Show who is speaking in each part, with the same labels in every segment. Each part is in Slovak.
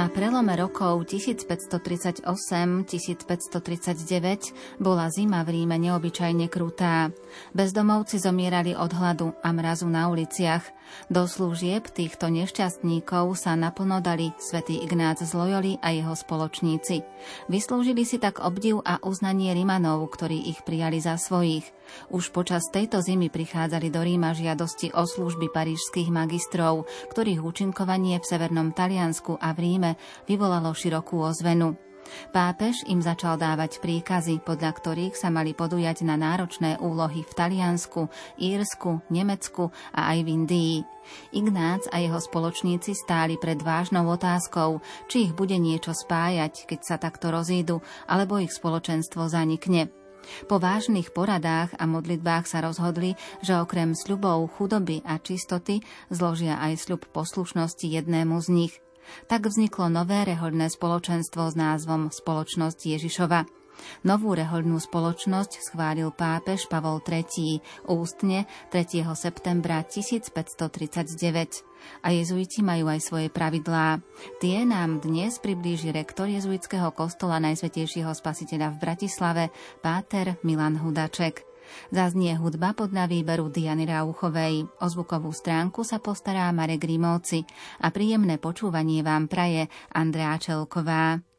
Speaker 1: Na prelome rokov 1538-1539 bola zima v Ríme neobyčajne krutá. Bezdomovci zomierali od hladu a mrazu na uliciach. Do služieb týchto nešťastníkov sa naplno dali svätý Ignác z Loyoli a jeho spoločníci. Vyslúžili si tak obdiv a uznanie Rimanov, ktorí ich prijali za svojich. Už počas tejto zimy prichádzali do Ríma žiadosti o služby parížských magistrov, ktorých účinkovanie v severnom Taliansku a v Ríme vyvolalo širokú ozvenu. Pápež im začal dávať príkazy, podľa ktorých sa mali podujať na náročné úlohy v Taliansku, Írsku, Nemecku a aj v Indii. Ignác a jeho spoločníci stáli pred vážnou otázkou, či ich bude niečo spájať, keď sa takto rozídu, alebo ich spoločenstvo zanikne. Po vážnych poradách a modlitbách sa rozhodli, že okrem sľubov chudoby a čistoty zložia aj sľub poslušnosti jednému z nich. Tak vzniklo nové rehoľné spoločenstvo s názvom Spoločnosť Ježišova. Novú rehoľnú spoločnosť schválil pápež Pavol III ústne 3. septembra 1539 a jezuiti majú aj svoje pravidlá. Tie nám dnes priblíži rektor jezuitského kostola Najsvetejšieho spasiteľa v Bratislave, páter Milan Hudaček. Zaznie hudba podľa výberu Diany Rauchovej. O zvukovú stránku sa postará Marek Grimovci a príjemné počúvanie vám praje Andrea Čelková.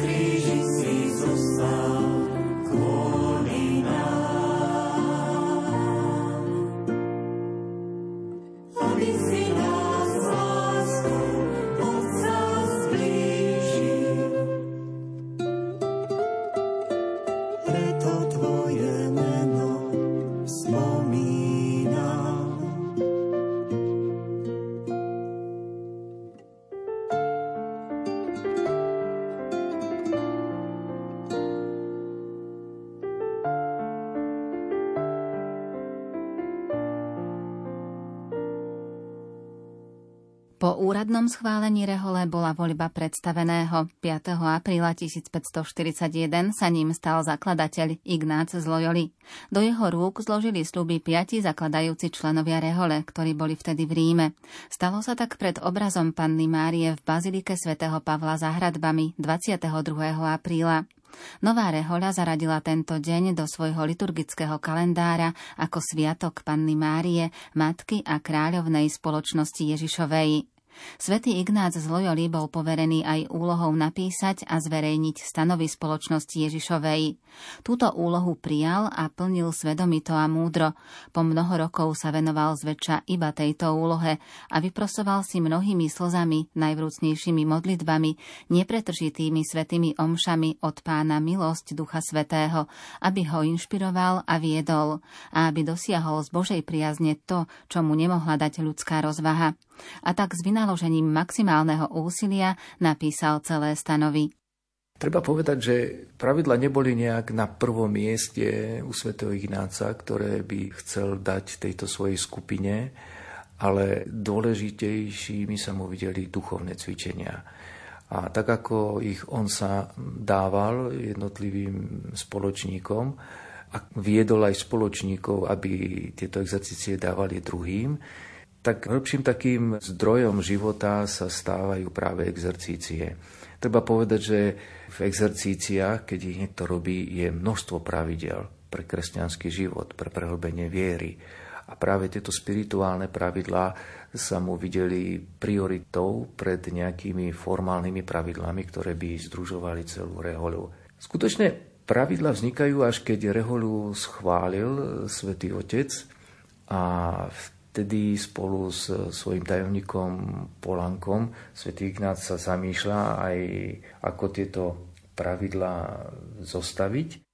Speaker 1: Po úradnom schválení rehole bola voľba predstaveného. 5. apríla 1541 sa ním stal zakladateľ Ignác z Loyoli. Do jeho rúk zložili sluby piati zakladajúci členovia rehole, ktorí boli vtedy v Ríme. Stalo sa tak pred obrazom Panny Márie v Bazilike svätého Pavla za hradbami 22. apríla. Nová rehoľa zaradila tento deň do svojho liturgického kalendára ako Sviatok Panny Márie, Matky a kráľovnej spoločnosti Ježišovej. Svetý Ignác z Loyoli bol poverený aj úlohou napísať a zverejniť stanovy spoločnosti Ježišovej. Túto úlohu prijal a plnil svedomito a múdro. Po mnoho rokov sa venoval zväčša iba tejto úlohe a vyprosoval si mnohými slzami, najvrúcnejšími modlitbami, nepretržitými svetými omšami od pána milosť Ducha Svetého, aby ho inšpiroval a viedol a aby dosiahol z Božej priazne to, čo mu nemohla dať ľudská rozvaha a tak s vynaložením maximálneho úsilia napísal celé stanovy.
Speaker 2: Treba povedať, že pravidla neboli nejak na prvom mieste u svätého Ignáca, ktoré by chcel dať tejto svojej skupine, ale dôležitejšími sa mu videli duchovné cvičenia. A tak ako ich on sa dával jednotlivým spoločníkom a viedol aj spoločníkov, aby tieto exercície dávali druhým, tak hĺbším takým zdrojom života sa stávajú práve exercície. Treba povedať, že v exercíciách, keď ich niekto robí, je množstvo pravidel pre kresťanský život, pre prehlbenie viery. A práve tieto spirituálne pravidlá sa mu videli prioritou pred nejakými formálnymi pravidlami, ktoré by združovali celú rehoľu. Skutočne
Speaker 3: pravidla vznikajú až keď Reholu schválil svätý Otec a vtedy spolu s svojim tajomníkom Polankom svätý Ignác sa zamýšľa aj ako tieto pravidlá zostaviť.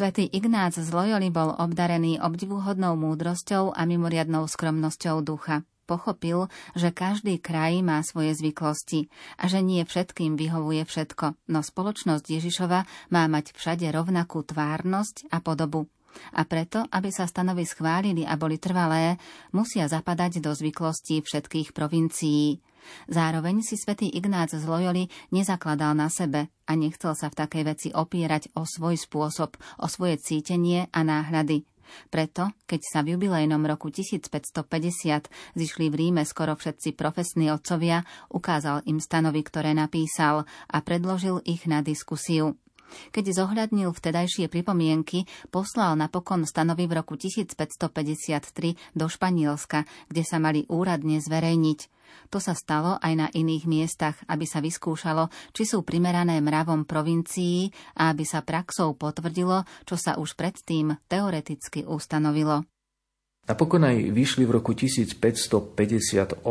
Speaker 1: Svetý Ignác z Loyoli bol obdarený obdivuhodnou múdrosťou a mimoriadnou skromnosťou ducha. Pochopil, že každý kraj má svoje zvyklosti a že nie všetkým vyhovuje všetko, no spoločnosť Ježišova má mať všade rovnakú tvárnosť a podobu. A preto, aby sa stanovy schválili a boli trvalé, musia zapadať do zvyklostí všetkých provincií. Zároveň si svätý Ignác z Loyoli nezakladal na sebe a nechcel sa v takej veci opierať o svoj spôsob, o svoje cítenie a náhľady. Preto, keď sa v jubilejnom roku 1550 zišli v Ríme skoro všetci profesní otcovia, ukázal im stanovy, ktoré napísal a predložil ich na diskusiu. Keď zohľadnil vtedajšie pripomienky, poslal napokon stanovy v roku 1553 do Španielska, kde sa mali úradne zverejniť. To sa stalo aj na iných miestach, aby sa vyskúšalo, či sú primerané mravom provincií a aby sa praxou potvrdilo, čo sa už predtým teoreticky ustanovilo.
Speaker 3: Napokon aj vyšli v roku 1558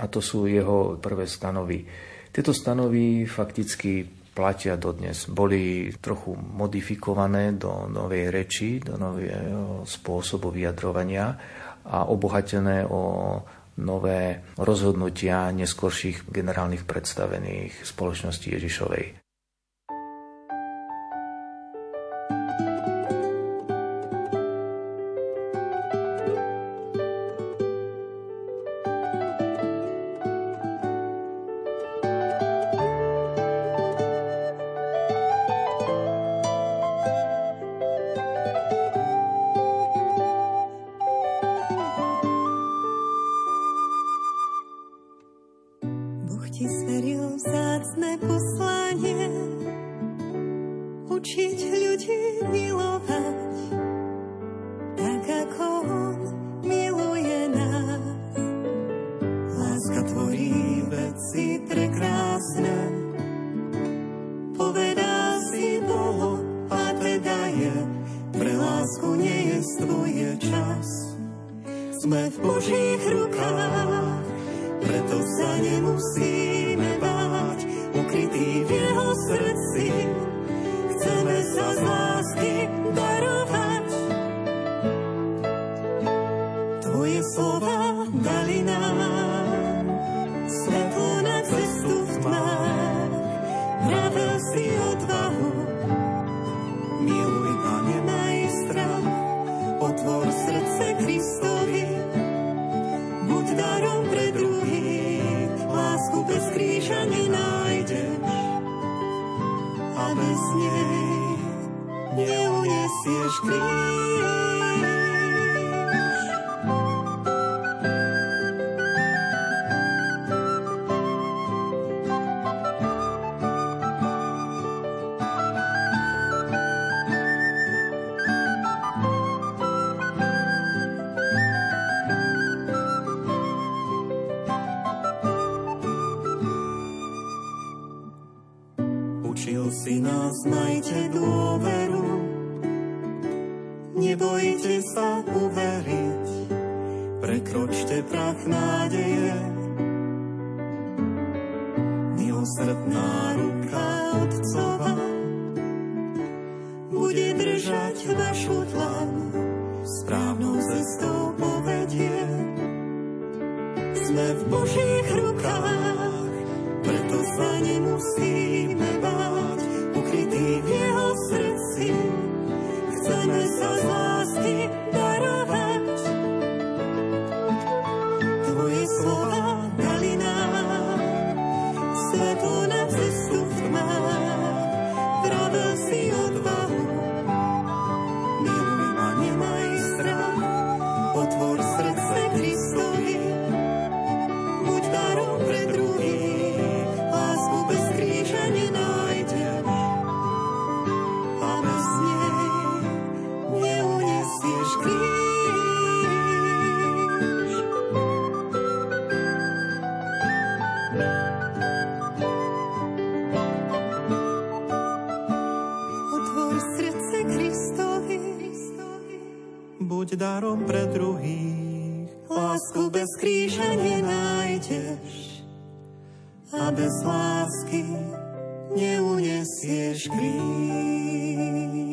Speaker 3: a to sú jeho prvé stanovy. Tieto stanovy fakticky platia dodnes. Boli trochu modifikované do novej reči, do nového spôsobu vyjadrovania a obohatené o nové rozhodnutia neskorších generálnych predstavených spoločnosti Ježišovej.
Speaker 4: Vzácne poslanie,
Speaker 3: učiť ľudí milovať, tak ako on miluje nás. Láska tvorí veci prekrásne, povedá si bolo a teda je, pre lásku nie je svoje čas. Sme v Božích rukách, preto sa nemusíme báť, ukrytý v jeho srdci. Chceme sa z lásky darovať. Tvoje slova dali nám svetlo na cestu v tmách. Vravel si odvahu, miluj a nemaj strach. Otvor srdce Kristovi, správnou cestou povedie. Sme v Božích rukách, preto sa nemusíme Otvor srdce Kristovi, buď darom pre druhých, lásku bez kríža nenájdeš. A bez lásky neunesieš kríž.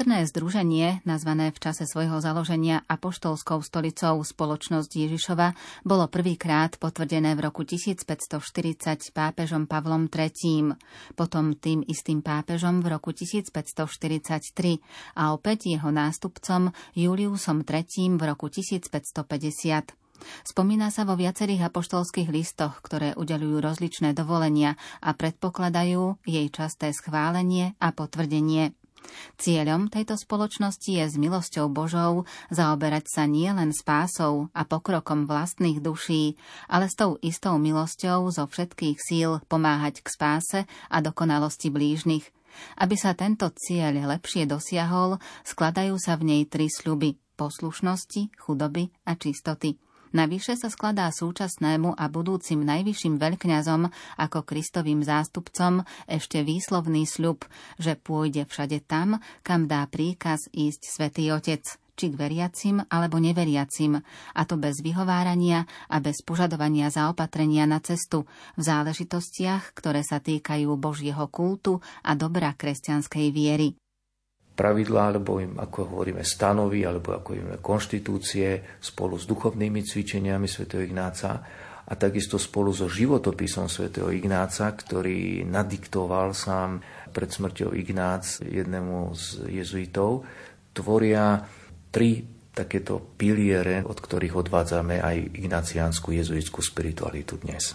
Speaker 1: Nepatrné združenie, nazvané v čase svojho založenia Apoštolskou stolicou Spoločnosť Ježišova, bolo prvýkrát potvrdené v roku 1540 pápežom Pavlom III, potom tým istým pápežom v roku 1543 a opäť jeho nástupcom Juliusom III v roku 1550. Spomína sa vo viacerých apoštolských listoch, ktoré udelujú rozličné dovolenia a predpokladajú jej časté schválenie a potvrdenie. Cieľom tejto spoločnosti je s milosťou Božou zaoberať sa nie len spásou a pokrokom vlastných duší, ale s tou istou milosťou zo všetkých síl pomáhať k spáse a dokonalosti blížnych. Aby sa tento cieľ lepšie dosiahol, skladajú sa v nej tri sľuby poslušnosti, chudoby a čistoty. Navyše sa skladá súčasnému a budúcim najvyšším veľkňazom ako Kristovým zástupcom ešte výslovný sľub, že pôjde všade tam, kam dá príkaz ísť Svetý Otec, či k veriacim alebo neveriacim, a to bez vyhovárania a bez požadovania zaopatrenia na cestu v záležitostiach, ktoré sa týkajú Božieho kultu a dobra kresťanskej viery
Speaker 2: pravidlá, alebo im, ako hovoríme, stanovy, alebo ako hovoríme, konštitúcie spolu s duchovnými cvičeniami sv. Ignáca a takisto spolu so životopisom sv. Ignáca, ktorý nadiktoval sám pred smrťou Ignác jednému z jezuitov, tvoria tri takéto piliere, od ktorých odvádzame aj ignaciánsku jezuitskú spiritualitu dnes.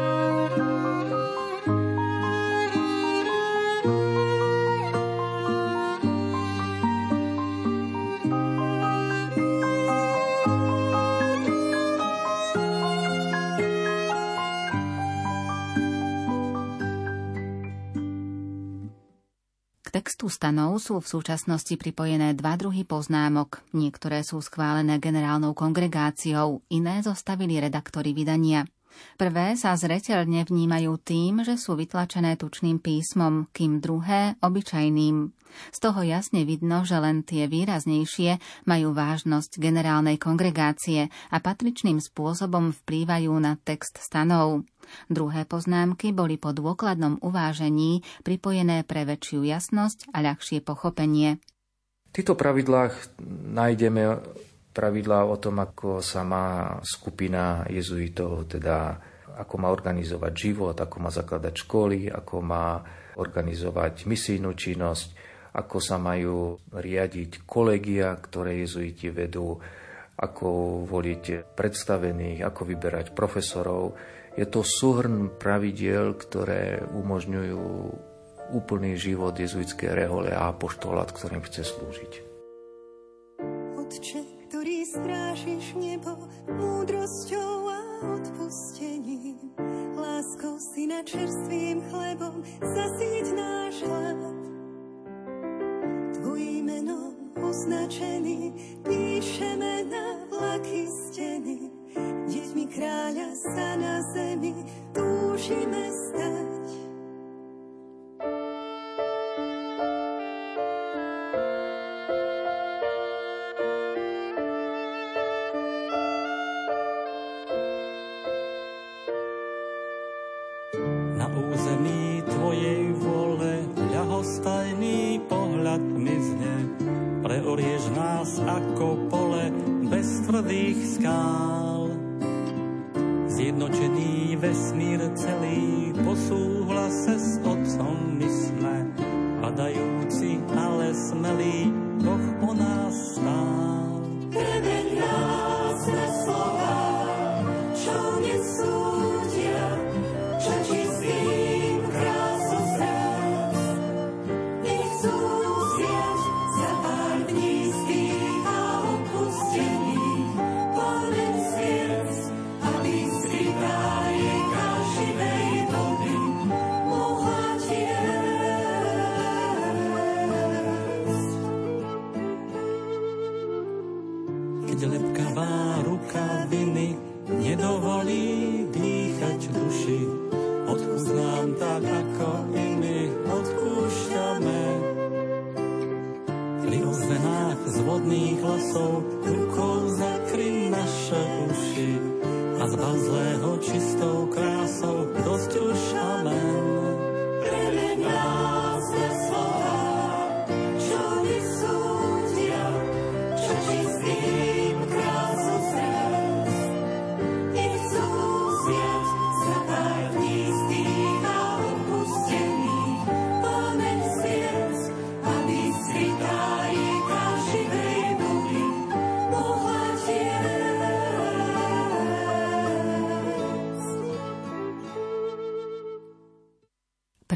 Speaker 1: stanov sú v súčasnosti pripojené dva druhy poznámok. Niektoré sú schválené generálnou kongregáciou, iné zostavili redaktori vydania. Prvé sa zreteľne vnímajú tým, že sú vytlačené tučným písmom, kým druhé obyčajným. Z toho jasne vidno, že len tie výraznejšie majú vážnosť generálnej kongregácie a patričným spôsobom vplývajú na text stanov. Druhé poznámky boli po dôkladnom uvážení pripojené pre väčšiu jasnosť a ľahšie pochopenie.
Speaker 2: V týchto pravidlách nájdeme pravidlá o tom, ako sa má skupina jezuitov, teda ako má organizovať život, ako má zakladať školy, ako má organizovať misijnú činnosť, ako sa majú riadiť kolegia, ktoré jezuiti vedú, ako voliť predstavených, ako vyberať profesorov. Je to súhrn pravidiel, ktoré umožňujú úplný život jezuitskej rehole a apoštolát, ktorým chce slúžiť.
Speaker 4: Otče, ktorý strážiš nebo múdrosťou a odpustením. Láskou si na čerstvým chlebom zasíť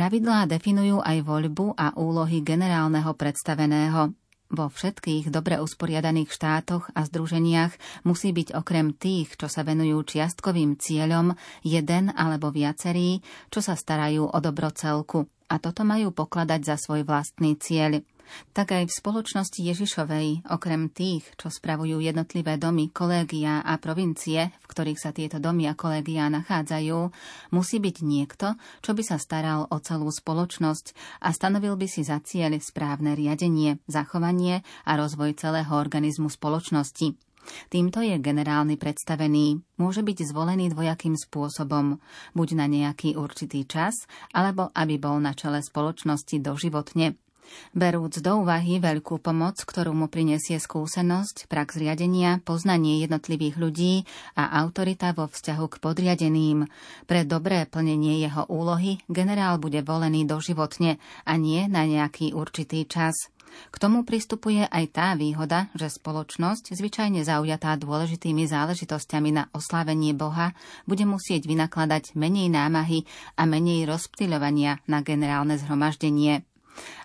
Speaker 1: Pravidlá definujú aj voľbu a úlohy generálneho predstaveného. Vo všetkých dobre usporiadaných štátoch a združeniach musí byť okrem tých, čo sa venujú čiastkovým cieľom, jeden alebo viacerí, čo sa starajú o dobro celku. A toto majú pokladať za svoj vlastný cieľ. Tak aj v spoločnosti Ježišovej, okrem tých, čo spravujú jednotlivé domy, kolégia a provincie, v ktorých sa tieto domy a kolégia nachádzajú, musí byť niekto, čo by sa staral o celú spoločnosť a stanovil by si za cieľ správne riadenie, zachovanie a rozvoj celého organizmu spoločnosti. Týmto je generálny predstavený. Môže byť zvolený dvojakým spôsobom, buď na nejaký určitý čas, alebo aby bol na čele spoločnosti doživotne. Berúc do úvahy veľkú pomoc, ktorú mu prinesie skúsenosť, prax riadenia, poznanie jednotlivých ľudí a autorita vo vzťahu k podriadeným. Pre dobré plnenie jeho úlohy generál bude volený doživotne a nie na nejaký určitý čas. K tomu pristupuje aj tá výhoda, že spoločnosť, zvyčajne zaujatá dôležitými záležitosťami na oslávenie Boha, bude musieť vynakladať menej námahy a menej rozptýľovania na generálne zhromaždenie.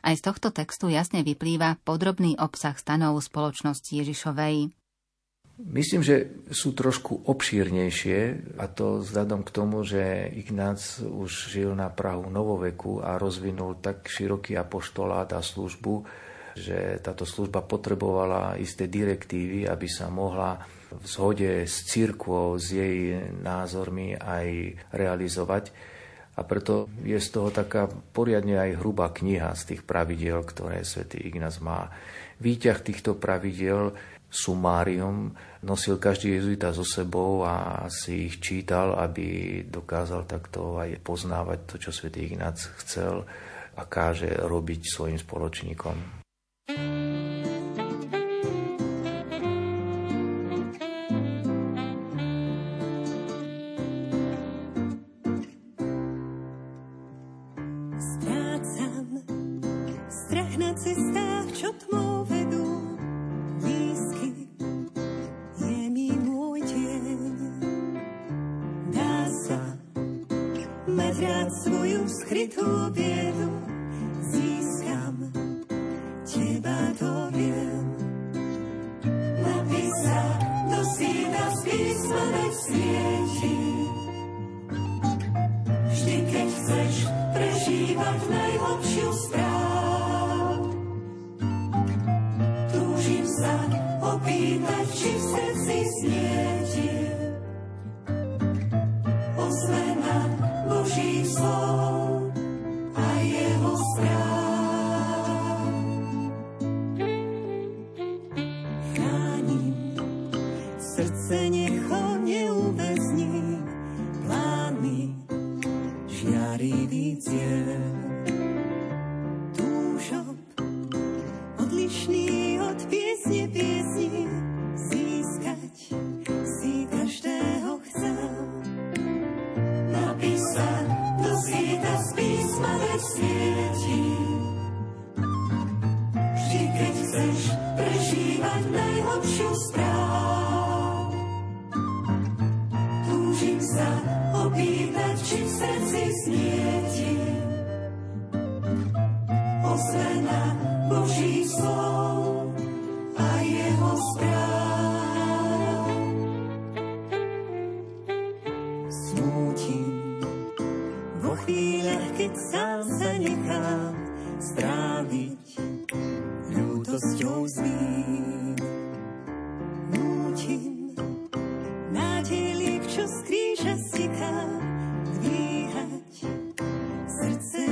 Speaker 1: Aj z tohto textu jasne vyplýva podrobný obsah stanov spoločnosti Ježišovej.
Speaker 4: Myslím, že sú trošku obšírnejšie a to vzhľadom k tomu, že Ignác už žil na Prahu novoveku a rozvinul tak široký apoštolát a službu, že táto služba potrebovala isté direktívy, aby sa mohla v zhode s církvou, s jej názormi aj realizovať. A preto je z toho taká poriadne aj hrubá kniha z tých pravidiel, ktoré svätý Ignác má. Výťah týchto pravidiel sumárium nosil každý jezuita so sebou a si ich čítal, aby dokázal takto aj poznávať to, čo svätý Ignác chcel a káže robiť svojim spoločníkom. to be Krishna.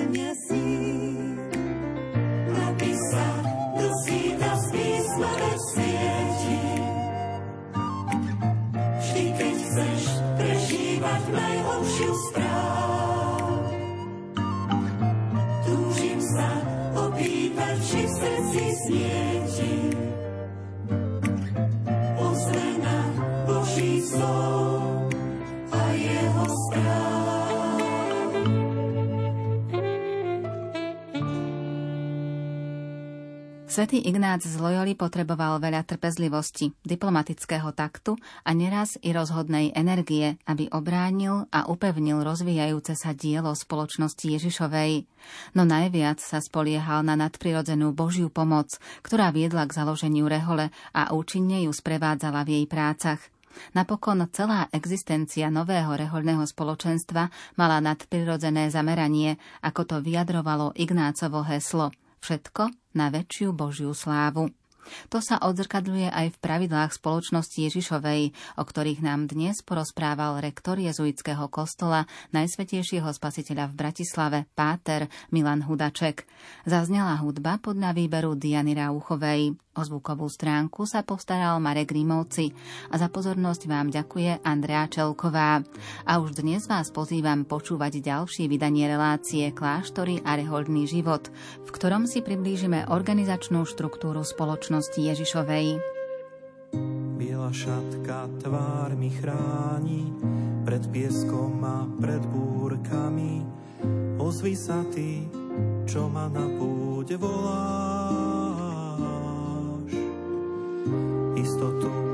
Speaker 4: montañas y
Speaker 1: Svetý Ignác z Loyoli potreboval veľa trpezlivosti, diplomatického taktu a neraz i rozhodnej energie, aby obránil a upevnil rozvíjajúce sa dielo spoločnosti Ježišovej. No najviac sa spoliehal na nadprirodzenú Božiu pomoc, ktorá viedla k založeniu rehole a účinne ju sprevádzala v jej prácach. Napokon celá existencia nového rehoľného spoločenstva mala nadprirodzené zameranie, ako to vyjadrovalo Ignácovo heslo – Všetko na väčšiu Božiu slávu. To sa odzrkadľuje aj v pravidlách spoločnosti Ježišovej, o ktorých nám dnes porozprával rektor jezuitského kostola Najsvetejšieho spasiteľa v Bratislave, Páter Milan Hudaček. Zaznela hudba podľa výberu Diany Rauchovej. O zvukovú stránku sa postaral Marek Rímovci a za pozornosť vám ďakuje Andrea Čelková. A už dnes vás pozývam počúvať ďalšie vydanie relácie Kláštory a rehoľný život, v ktorom si priblížime organizačnú štruktúru spoločnosti Ježišovej.
Speaker 3: Biela šatka tvár mi chráni pred pieskom a pred búrkami. Ozvi sa ty, čo ma na púde volá istotu